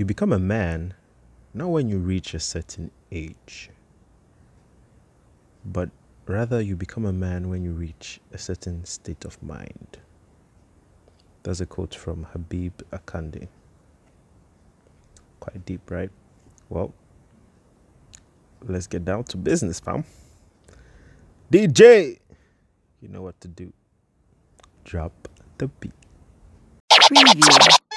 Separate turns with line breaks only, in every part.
You become a man not when you reach a certain age, but rather you become a man when you reach a certain state of mind. That's a quote from Habeeb Akande. Quite deep, right? Well, let's get down to business, fam. DJ, you know what to do. Drop the beat.
Preview.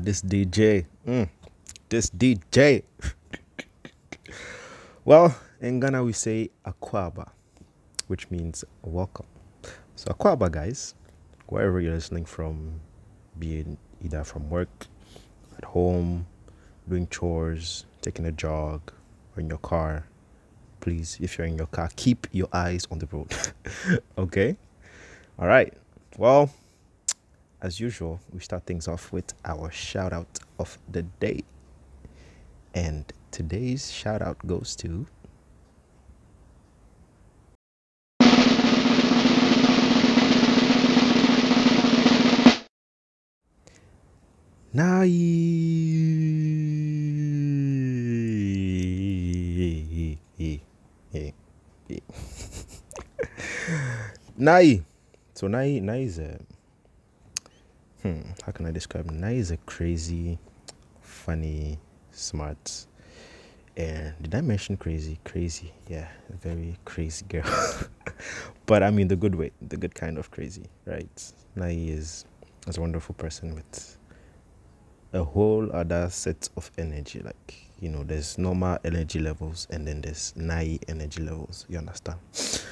This DJ. Mm, this DJ. well, in Ghana we say Akwaba, which means welcome. So Akwaba, guys, wherever you're listening from, being either from work, at home, doing chores, taking a jog, or in your car, please, if you're in your car, keep your eyes on the road. okay? All right. Well, as usual, we start things off with our shout out of the day. And today's shout out goes to Nai. Nai. So Nai, Nai is a hmm, how can I describe him? Nai is a crazy, funny, smart, and did I mention crazy? Crazy, yeah, very crazy girl. but I mean the good way, the good kind of crazy, right? Nai is, is a wonderful person with a whole other set of energy. Like, you know, there's normal energy levels and then there's Nai energy levels. You understand?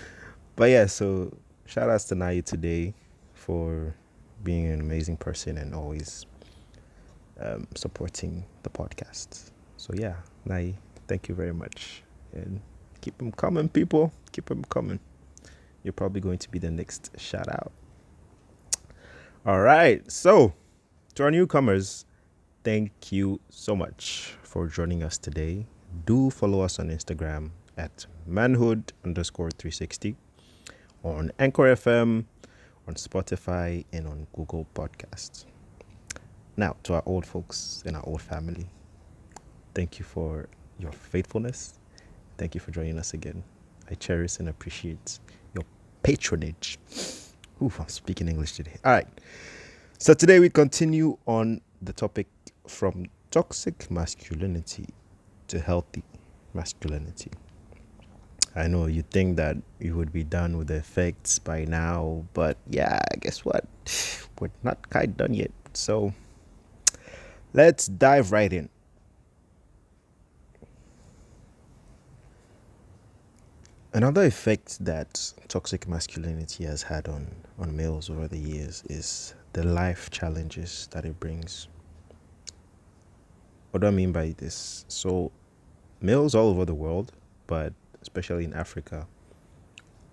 But yeah, so shout outs to Nai today for being an amazing person and always um, supporting the podcast. So yeah, Nai, thank you very much. And keep them coming, people. Keep them coming. You're probably going to be the next shout out. All right. So, to our newcomers, thank you so much for joining us today. Do follow us on Instagram at manhood underscore 360, on Anchor FM, on Spotify, and on Google Podcasts. Now, to our old folks and our old family, thank you for your faithfulness. Thank you for joining us again. I cherish and appreciate your patronage. Ooh, I'm speaking English today. All right. So today we continue on the topic from toxic masculinity to healthy masculinity. I know you think that you would be done with the effects by now, but yeah, guess what? We're not quite done yet. So let's dive right in. Another effect that toxic masculinity has had on, on males over the years is the life challenges that it brings. What do I mean by this? So, males all over the world, but especially in Africa,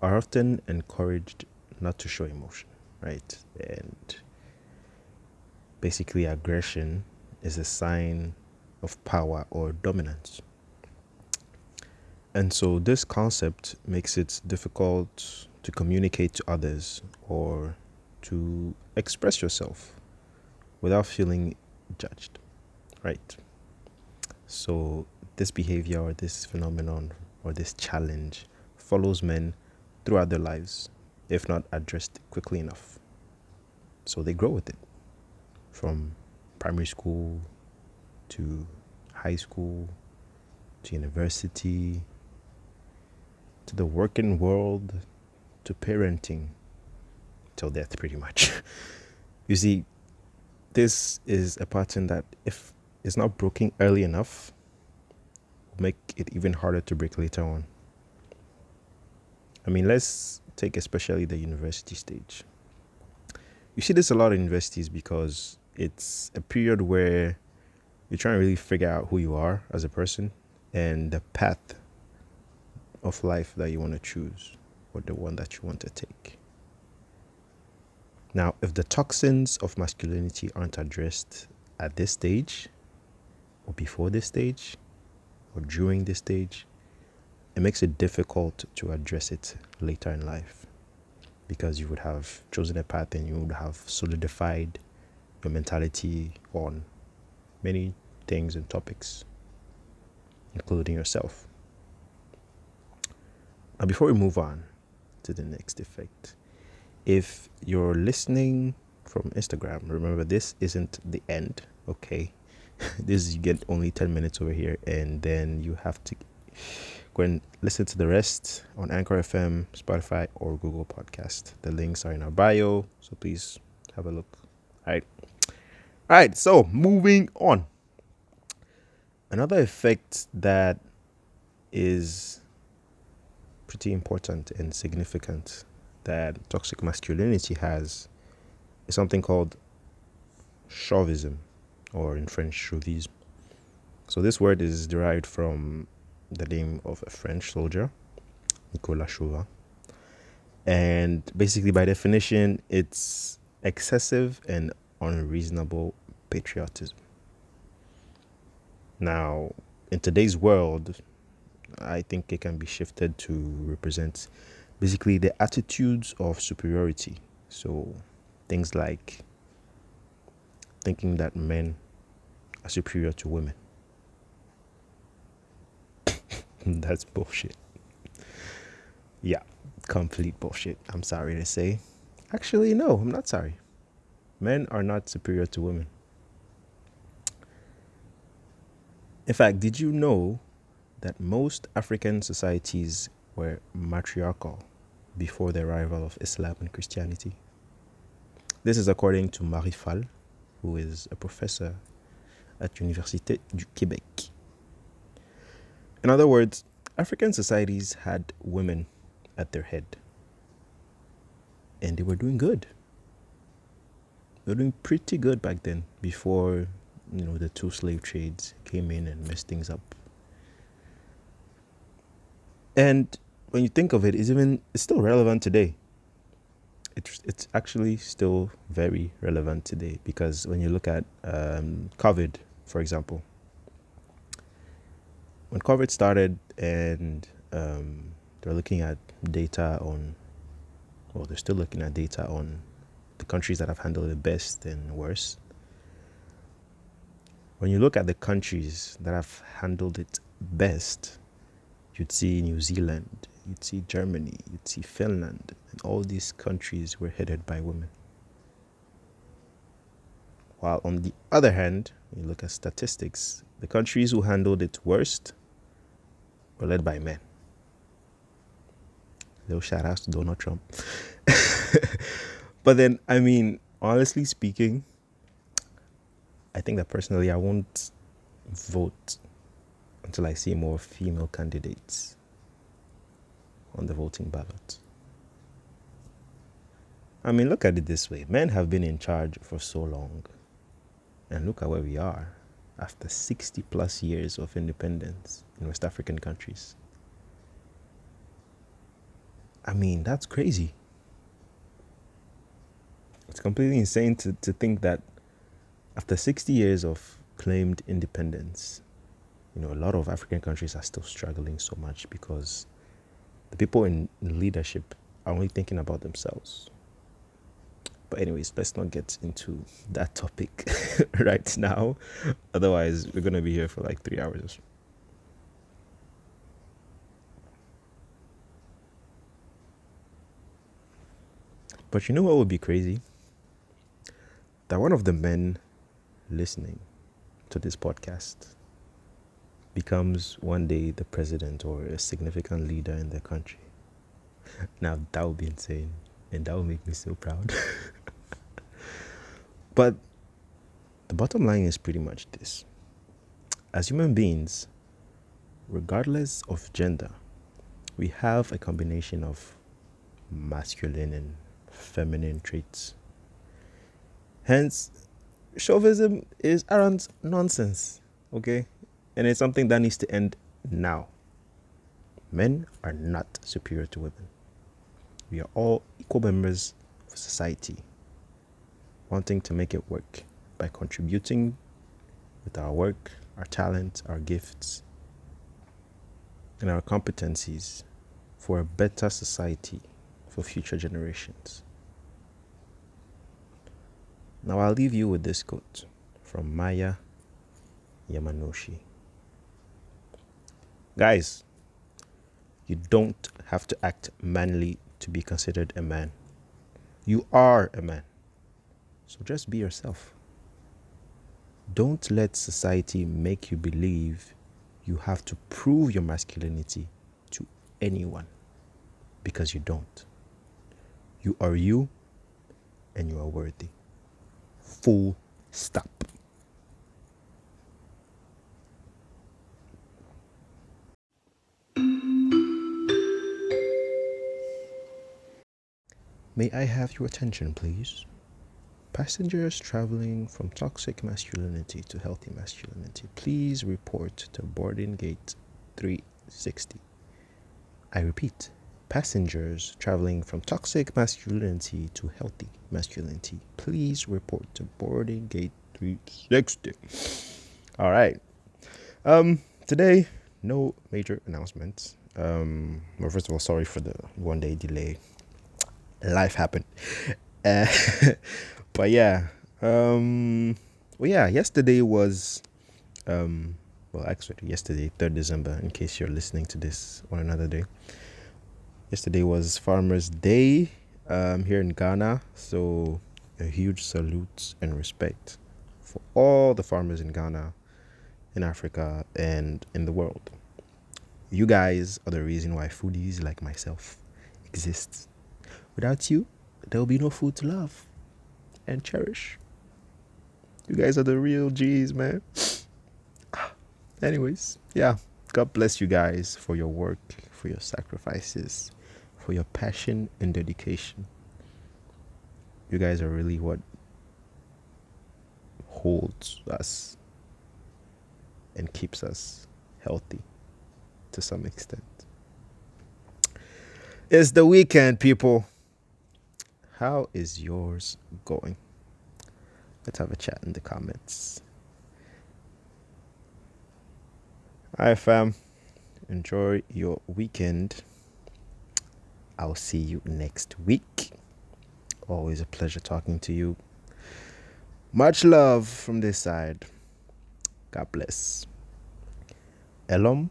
are often encouraged not to show emotion, right? And basically, aggression is a sign of power or dominance. And so, this concept makes it difficult to communicate to others or to express yourself without feeling judged, right? So, this behavior or this phenomenon or this challenge follows men throughout their lives if not addressed quickly enough. So, they grow with it from primary school to high school to university to the working world to parenting till death, pretty much. you see, this is a pattern that, if it's not broken early enough, make it even harder to break later on. I mean, let's take especially the university stage. You see this a lot in universities because it's a period where you're trying to really figure out who you are as a person and the path of life that you want to choose or the one that you want to take. Now, if the toxins of masculinity aren't addressed at this stage, or before this stage, or during this stage, it makes it difficult to address it later in life because you would have chosen a path and you would have solidified your mentality on many things and topics, including yourself. Now, before we move on to the next effect, if you're listening from Instagram, remember this isn't the end, okay? this is you get only 10 minutes over here, and then you have to go and listen to the rest on Anchor FM, Spotify, or Google Podcast. The links are in our bio, so please have a look. All right. All right, so moving on. Another effect that is pretty important and significant that toxic masculinity has is something called chauvism, or in French, chauvisme. So this word is derived from the name of a French soldier, Nicolas Chauvin. And basically, by definition, it's excessive and unreasonable patriotism. Now, in today's world, I think it can be shifted to represent basically the attitudes of superiority. So, things like thinking that men are superior to women. That's bullshit. Yeah, complete bullshit. I'm sorry to say. Actually, no, I'm not sorry. Men are not superior to women. In fact, did you know that most African societies were matriarchal before the arrival of Islam and Christianity? This is according to Marie Fall, who is a professor at Université du Québec. In other words, African societies had women at their head. And they were doing good. They were doing pretty good back then before, you know, the two slave trades came in and messed things up. And when you think of it, it's even it's still relevant today. It's it's actually still very relevant today because when you look at um, COVID, for example, when COVID started and um, they're looking at data on, well, they're still looking at data on the countries that have handled it best and worse. When you look at the countries that have handled it best, you'd see New Zealand, you'd see Germany, you'd see Finland, and all these countries were headed by women. While on the other hand, you look at statistics, the countries who handled it worst were led by men. Little shout outs to Donald Trump. but then, I mean, honestly speaking, I think that personally I won't vote until I see more female candidates on the voting ballot. I mean, look at it this way men have been in charge for so long, and look at where we are after 60 plus years of independence in West African countries. I mean, that's crazy. It's completely insane to, to think that after 60 years of claimed independence, you know, a lot of African countries are still struggling so much because the people in leadership are only thinking about themselves. But, anyways, let's not get into that topic right now. Otherwise, we're going to be here for like three hours. But you know what would be crazy? That one of the men listening to this podcast becomes one day the president or a significant leader in the country. Now, that would be insane. And that would make me so proud. but the bottom line is pretty much this as human beings, regardless of gender, we have a combination of masculine and feminine traits. Hence, chauvinism is arrant nonsense, okay? And it's something that needs to end now. Men are not superior to women. We are all equal members of society, wanting to make it work by contributing with our work, our talent, our gifts, and our competencies for a better society for future generations. Now, I'll leave you with this quote from Maya Yamanoshi. Guys, you don't have to act manly to be considered a man. You are a man. So just be yourself. Don't let society make you believe you have to prove your masculinity to anyone because you don't. You are you and you are worthy. Full stop. May I have your attention, please? Passengers traveling from toxic masculinity to healthy masculinity, please report to boarding gate 360. I repeat, passengers traveling from toxic masculinity to healthy masculinity, please report to boarding gate 360. All right. Um, today, no major announcements. Um, well, first of all, sorry for the one day delay. Life happened. Uh, but yeah, um, well, yeah, yesterday was, um, well, actually, yesterday, 3rd December, in case you're listening to this on another day. Yesterday was Farmers' Day um, here in Ghana. So, a huge salute and respect for all the farmers in Ghana, in Africa, and in the world. You guys are the reason why foodies like myself exist. Without you, there will be no food to love and cherish. You guys are the real G's, man. Anyways, yeah. God bless you guys for your work, for your sacrifices, for your passion and dedication. You guys are really what holds us and keeps us healthy to some extent. It's the weekend, people. How is yours going? Let's have a chat in the comments. Hi, fam. Enjoy your weekend. I'll see you next week. Always a pleasure talking to you. Much love from this side. God bless. Elom